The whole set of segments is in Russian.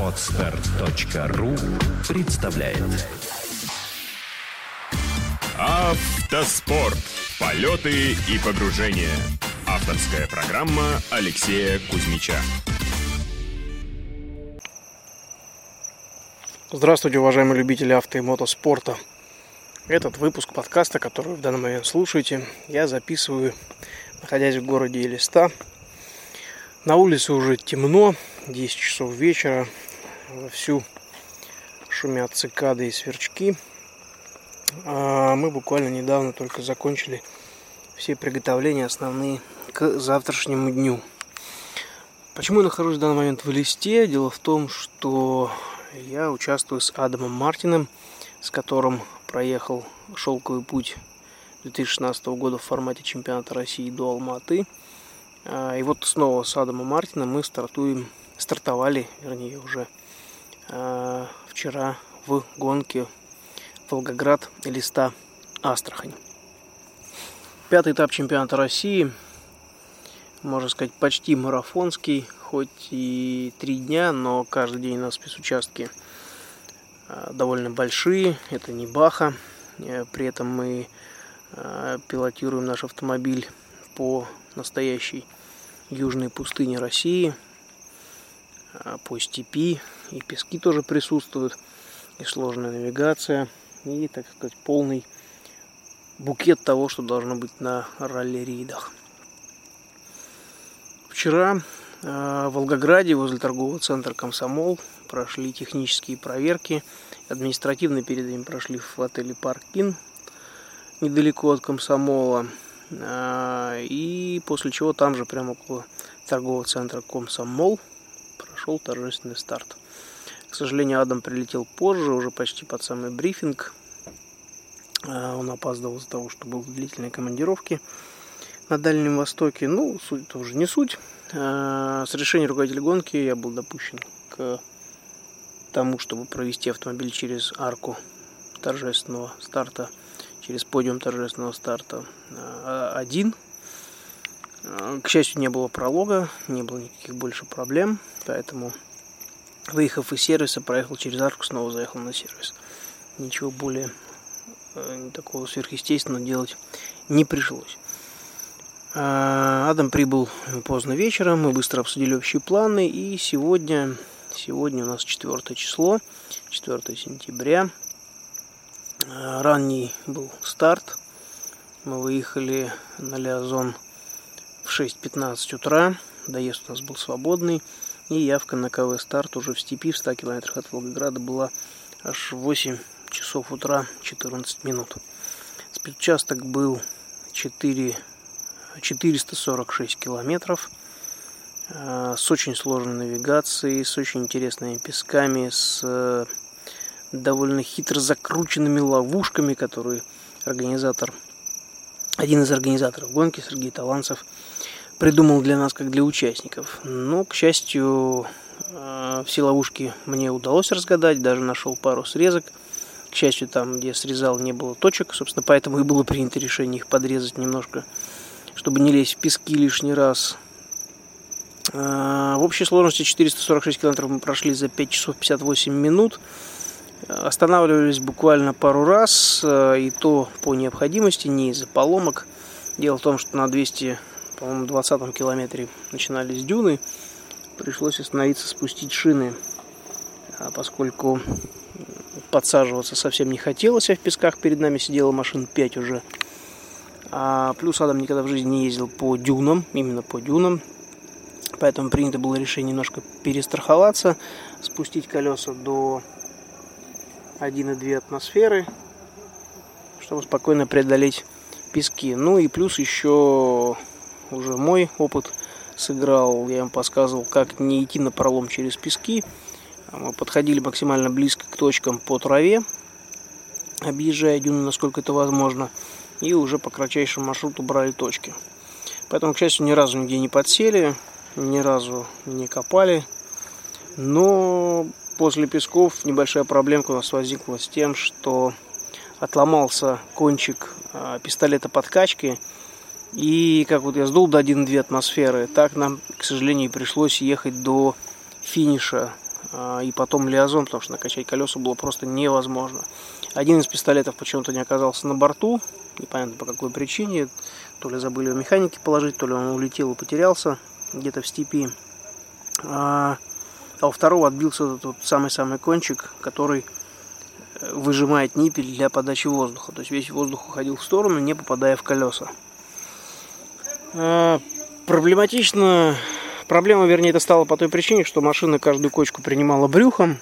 Отстар.ру представляет Автоспорт. Полеты и погружения. Авторская программа Алексея Кузьмича. Здравствуйте, уважаемые любители авто и мотоспорта. Этот выпуск подкаста, который вы в данный момент слушаете, я записываю, находясь в городе Элиста. На улице уже темно, 10 часов вечера, вовсю шумят цикады и сверчки. А мы буквально недавно только закончили все приготовления основные к завтрашнему дню. Почему я нахожусь в данный момент в листе? Дело в том, что я участвую с Адамом Мартином, с которым проехал шелковый путь 2016 года в формате чемпионата России до Алматы. А, и вот снова с Адамом Мартином мы стартуем, стартовали, вернее, уже а, вчера в гонке Волгоград Листа Астрахань. Пятый этап чемпионата России, можно сказать, почти марафонский, хоть и три дня, но каждый день на спецучастке а, довольно большие. Это не Баха. Э, при этом мы пилотируем наш автомобиль по настоящей южной пустыне России, а, по степи, и пески тоже присутствуют, и сложная навигация, и, так сказать, полный букет того, что должно быть на ралли-рейдах. Вчера Э, в Волгограде возле торгового центра «Комсомол» прошли технические проверки. Административно перед этим прошли в отеле «Паркин» недалеко от «Комсомола». Э, и после чего там же, прямо около торгового центра «Комсомол» прошел торжественный старт. К сожалению, Адам прилетел позже, уже почти под самый брифинг. Э, он опаздывал из-за того, что был в длительной командировке на Дальнем Востоке. Ну, суть тоже не суть. Э, с решения руководителя гонки я был допущен к тому, чтобы провести автомобиль через арку торжественного старта, через подиум торжественного старта э, один. Э, к счастью, не было пролога, не было никаких больше проблем, поэтому, выехав из сервиса, проехал через арку, снова заехал на сервис. Ничего более такого сверхъестественного делать не пришлось. А, Адам прибыл поздно вечером, мы быстро обсудили общие планы, и сегодня, сегодня у нас 4 число, 4 сентября. А, ранний был старт. Мы выехали на Лиазон в 6.15 утра. Доезд у нас был свободный. И явка на КВ старт уже в степи в 100 километрах от Волгограда была аж в 8 часов утра 14 минут. Спецучасток был 4 446 километров э, с очень сложной навигацией, с очень интересными песками, с э, довольно хитро закрученными ловушками, которые организатор, один из организаторов гонки, Сергей Таланцев, придумал для нас, как для участников. Но, к счастью, э, все ловушки мне удалось разгадать, даже нашел пару срезок. К счастью, там, где срезал, не было точек, собственно, поэтому и было принято решение их подрезать немножко чтобы не лезть в пески лишний раз. А, в общей сложности 446 километров мы прошли за 5 часов 58 минут. Останавливались буквально пару раз, а, и то по необходимости, не из-за поломок. Дело в том, что на 200, по-моему, 20 километре начинались дюны. Пришлось остановиться, спустить шины, а, поскольку подсаживаться совсем не хотелось, а в песках перед нами сидела машин 5 уже. А плюс Адам никогда в жизни не ездил по дюнам, именно по дюнам. Поэтому принято было решение немножко перестраховаться, спустить колеса до 1,2 атмосферы, чтобы спокойно преодолеть пески. Ну и плюс еще уже мой опыт сыграл. Я им подсказывал, как не идти на пролом через пески. Мы подходили максимально близко к точкам по траве, объезжая дюны, насколько это возможно и уже по кратчайшему маршруту брали точки. Поэтому, к счастью, ни разу нигде не подсели, ни разу не копали. Но после Песков небольшая проблемка у нас возникла с тем, что отломался кончик а, пистолета подкачки. И как вот я сдул до 1-2 атмосферы, так нам, к сожалению, пришлось ехать до финиша а, и потом лиазон, потому что накачать колеса было просто невозможно. Один из пистолетов почему-то не оказался на борту, непонятно по какой причине, то ли забыли у механики положить, то ли он улетел и потерялся где-то в степи. А, у второго отбился тот самый-самый кончик, который э, выжимает ниппель для подачи воздуха. То есть весь воздух уходил в сторону, не попадая в колеса. А, проблематично Проблема, вернее, это стало по той причине, что машина каждую кочку принимала брюхом,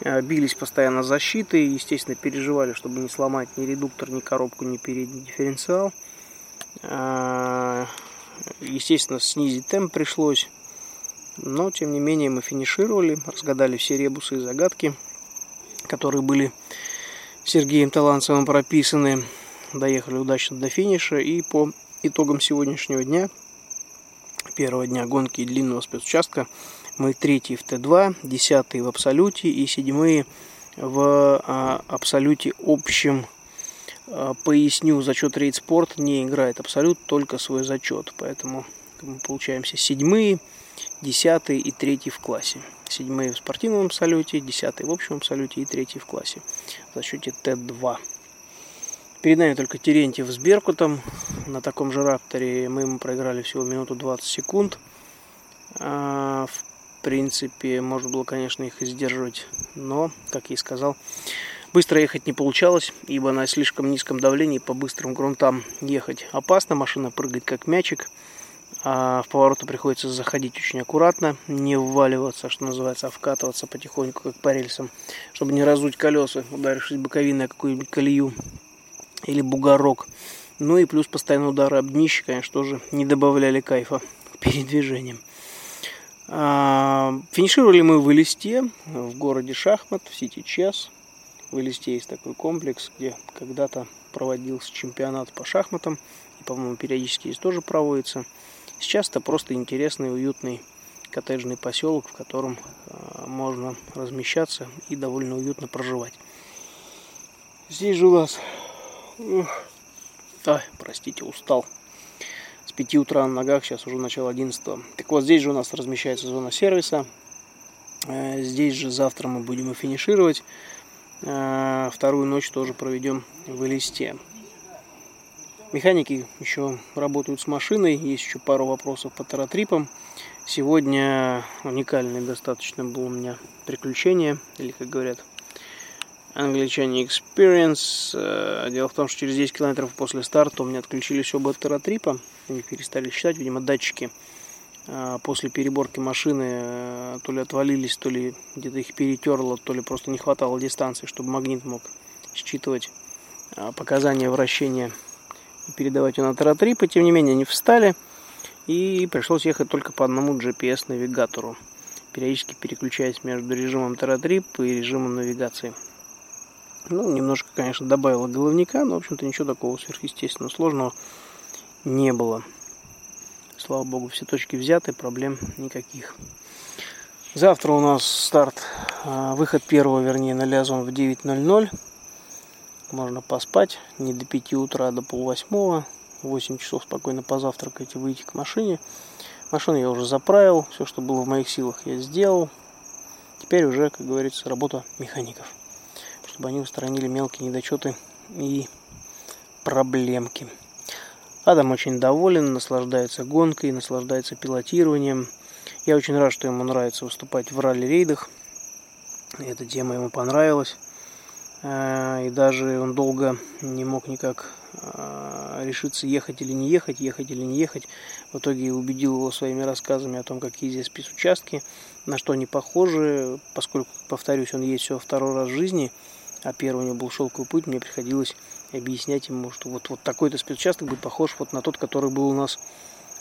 э, бились постоянно защиты, естественно, переживали, чтобы не сломать ни редуктор, ни коробку, ни передний дифференциал. А, естественно, снизить темп пришлось, но, тем не менее, мы финишировали, разгадали все ребусы и загадки, которые были Сергеем Таланцевым прописаны, доехали удачно до финиша, и по итогам сегодняшнего дня – первого дня гонки и длинного спецучастка. Мы третий в Т2, десятый в абсолюте и седьмые в а, абсолюте общем. А, поясню, зачет рейд спорт не играет абсолют, только свой зачет. Поэтому мы получаемся седьмые, десятые и третий в классе. Седьмые в спортивном абсолюте, десятый в общем абсолюте и третий в классе в зачете Т2. Перед нами только Терентьев с Беркутом. На таком же рапторе мы ему проиграли всего минуту 20 секунд. А, в принципе, можно было, конечно, их издерживать, но, как я и сказал, быстро ехать не получалось, ибо на слишком низком давлении по быстрым грунтам ехать опасно, машина прыгает как мячик, а в повороты приходится заходить очень аккуратно, не вваливаться, что называется, а вкатываться потихоньку, как по рельсам, чтобы не разуть колеса, ударившись боковиной о какую-нибудь колею или бугорок. Ну и плюс постоянные удары об днище, конечно, тоже не добавляли кайфа передвижением. А, финишировали мы в Элисте, в городе Шахмат, в Сити Чес. В Элисте есть такой комплекс, где когда-то проводился чемпионат по шахматам. И, по-моему, периодически здесь тоже проводится. Сейчас это просто интересный, уютный коттеджный поселок, в котором а, можно размещаться и довольно уютно проживать. Здесь же у нас Ой, простите, устал. С 5 утра на ногах, сейчас уже начало 11. Так вот, здесь же у нас размещается зона сервиса. Э, здесь же завтра мы будем и финишировать. Э, вторую ночь тоже проведем в листе. Механики еще работают с машиной, есть еще пару вопросов по таратрипам. Сегодня уникальное достаточно было у меня приключение, или как говорят, англичане Experience. Э, дело в том, что через 10 километров после старта у меня отключились оба тератрипа. Они перестали считать, видимо, датчики э, после переборки машины э, то ли отвалились, то ли где-то их перетерло, то ли просто не хватало дистанции, чтобы магнит мог считывать показания вращения передавать его на тератрипы. Тем не менее, они встали и пришлось ехать только по одному GPS-навигатору, периодически переключаясь между режимом тератрип и режимом навигации. Ну, немножко, конечно, добавила головника, но, в общем-то, ничего такого сверхъестественного сложного не было. Слава богу, все точки взяты, проблем никаких. Завтра у нас старт, а, выход первого, вернее, на Лязон в 9.00. Можно поспать не до 5 утра, а до полвосьмого. 8 часов спокойно позавтракать и выйти к машине. Машину я уже заправил, все, что было в моих силах, я сделал. Теперь уже, как говорится, работа механиков чтобы они устранили мелкие недочеты и проблемки. Адам очень доволен, наслаждается гонкой, наслаждается пилотированием. Я очень рад, что ему нравится выступать в ралли-рейдах. Эта тема ему понравилась. Э, и даже он долго не мог никак э, решиться, ехать или не ехать, ехать или не ехать. В итоге убедил его своими рассказами о том, какие здесь спецучастки, на что они похожи, поскольку, повторюсь, он есть всего второй раз в жизни – а первый у него был шелковый путь, мне приходилось объяснять ему, что вот, вот такой-то спецучасток будет похож вот на тот, который был у нас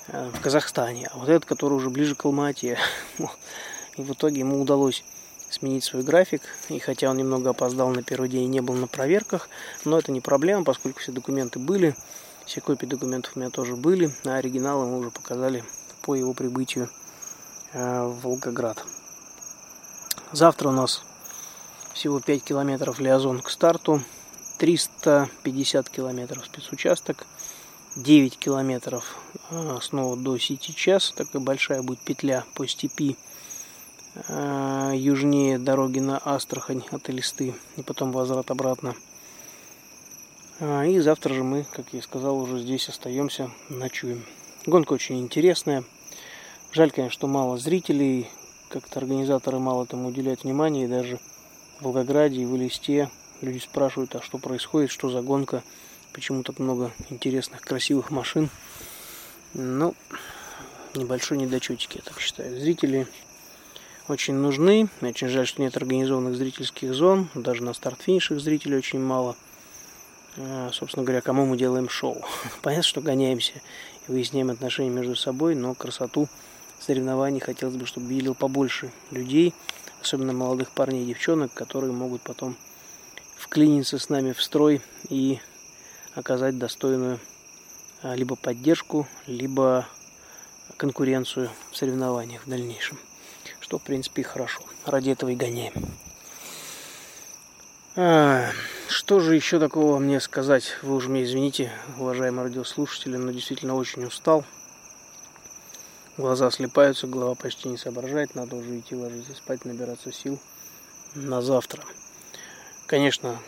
э, в Казахстане, а вот этот, который уже ближе к Алмате. И в итоге ему удалось сменить свой график, и хотя он немного опоздал на первый день и не был на проверках, но это не проблема, поскольку все документы были, все копии документов у меня тоже были, а оригиналы мы уже показали по его прибытию э, в Волгоград. Завтра у нас всего 5 километров Лиазон к старту, 350 километров спецучасток, 9 километров а, снова до сети час. Такая большая будет петля по степи южнее дороги на Астрахань от Элисты. И потом возврат обратно. А, и завтра же мы, как я сказал, уже здесь остаемся, ночуем. Гонка очень интересная. Жаль, конечно, что мало зрителей. Как-то организаторы мало этому уделяют внимания. И даже в Волгограде и в Элисте люди спрашивают, а что происходит, что за гонка – Почему так много интересных, красивых машин. Ну, небольшой недочетик, я так считаю. Зрители очень нужны. Очень жаль, что нет организованных зрительских зон. Даже на старт-финишах зрителей очень мало. А, собственно говоря, кому мы делаем шоу. Понятно, что гоняемся и выясняем отношения между собой, но красоту соревнований хотелось бы, чтобы видел побольше людей, особенно молодых парней и девчонок, которые могут потом вклиниться с нами в строй и оказать достойную а, либо поддержку, либо конкуренцию в соревнованиях в дальнейшем. Что, в принципе, и хорошо. Ради этого и гоняем. А, что же еще такого мне сказать? Вы уже мне извините, уважаемые радиослушатели, но действительно очень устал. Глаза слепаются, голова почти не соображает. Надо уже идти ложиться спать, набираться сил на завтра. Конечно,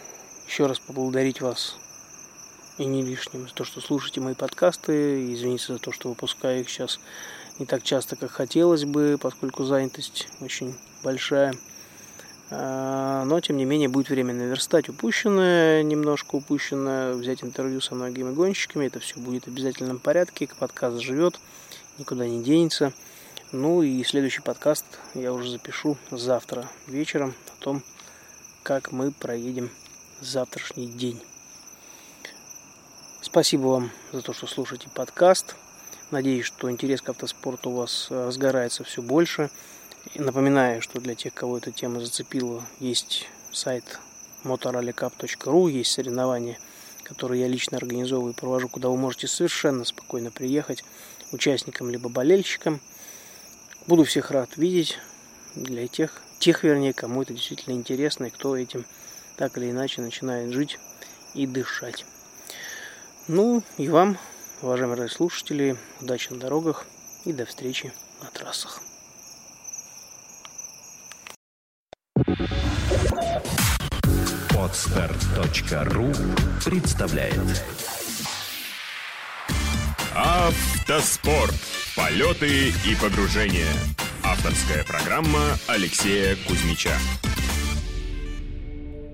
еще раз поблагодарить вас и не лишним за то, что слушаете мои подкасты. Извините за то, что выпускаю их сейчас не так часто, как хотелось бы, поскольку занятость очень большая. А, но, тем не менее, будет время наверстать упущенное, немножко упущенное, взять интервью со многими гонщиками. Это все будет в обязательном порядке. Подкаст живет, никуда не денется. Ну и следующий подкаст я уже запишу завтра вечером о том, как мы проедем завтрашний день. Спасибо вам за то, что слушаете подкаст. Надеюсь, что интерес к автоспорту у вас э, разгорается все больше. И напоминаю, что для тех, кого эта тема зацепила, есть сайт motorrallycup.ru, есть соревнования, которые я лично организовываю и провожу, куда вы можете совершенно спокойно приехать участникам либо болельщикам. Буду всех рад видеть для тех, тех, вернее, кому это действительно интересно и кто этим так или иначе начинает жить и дышать. Ну и вам, уважаемые слушатели, удачи на дорогах и до встречи на трассах. Подстар.ру представляет Автоспорт. Полеты и погружения. Авторская программа Алексея Кузьмича.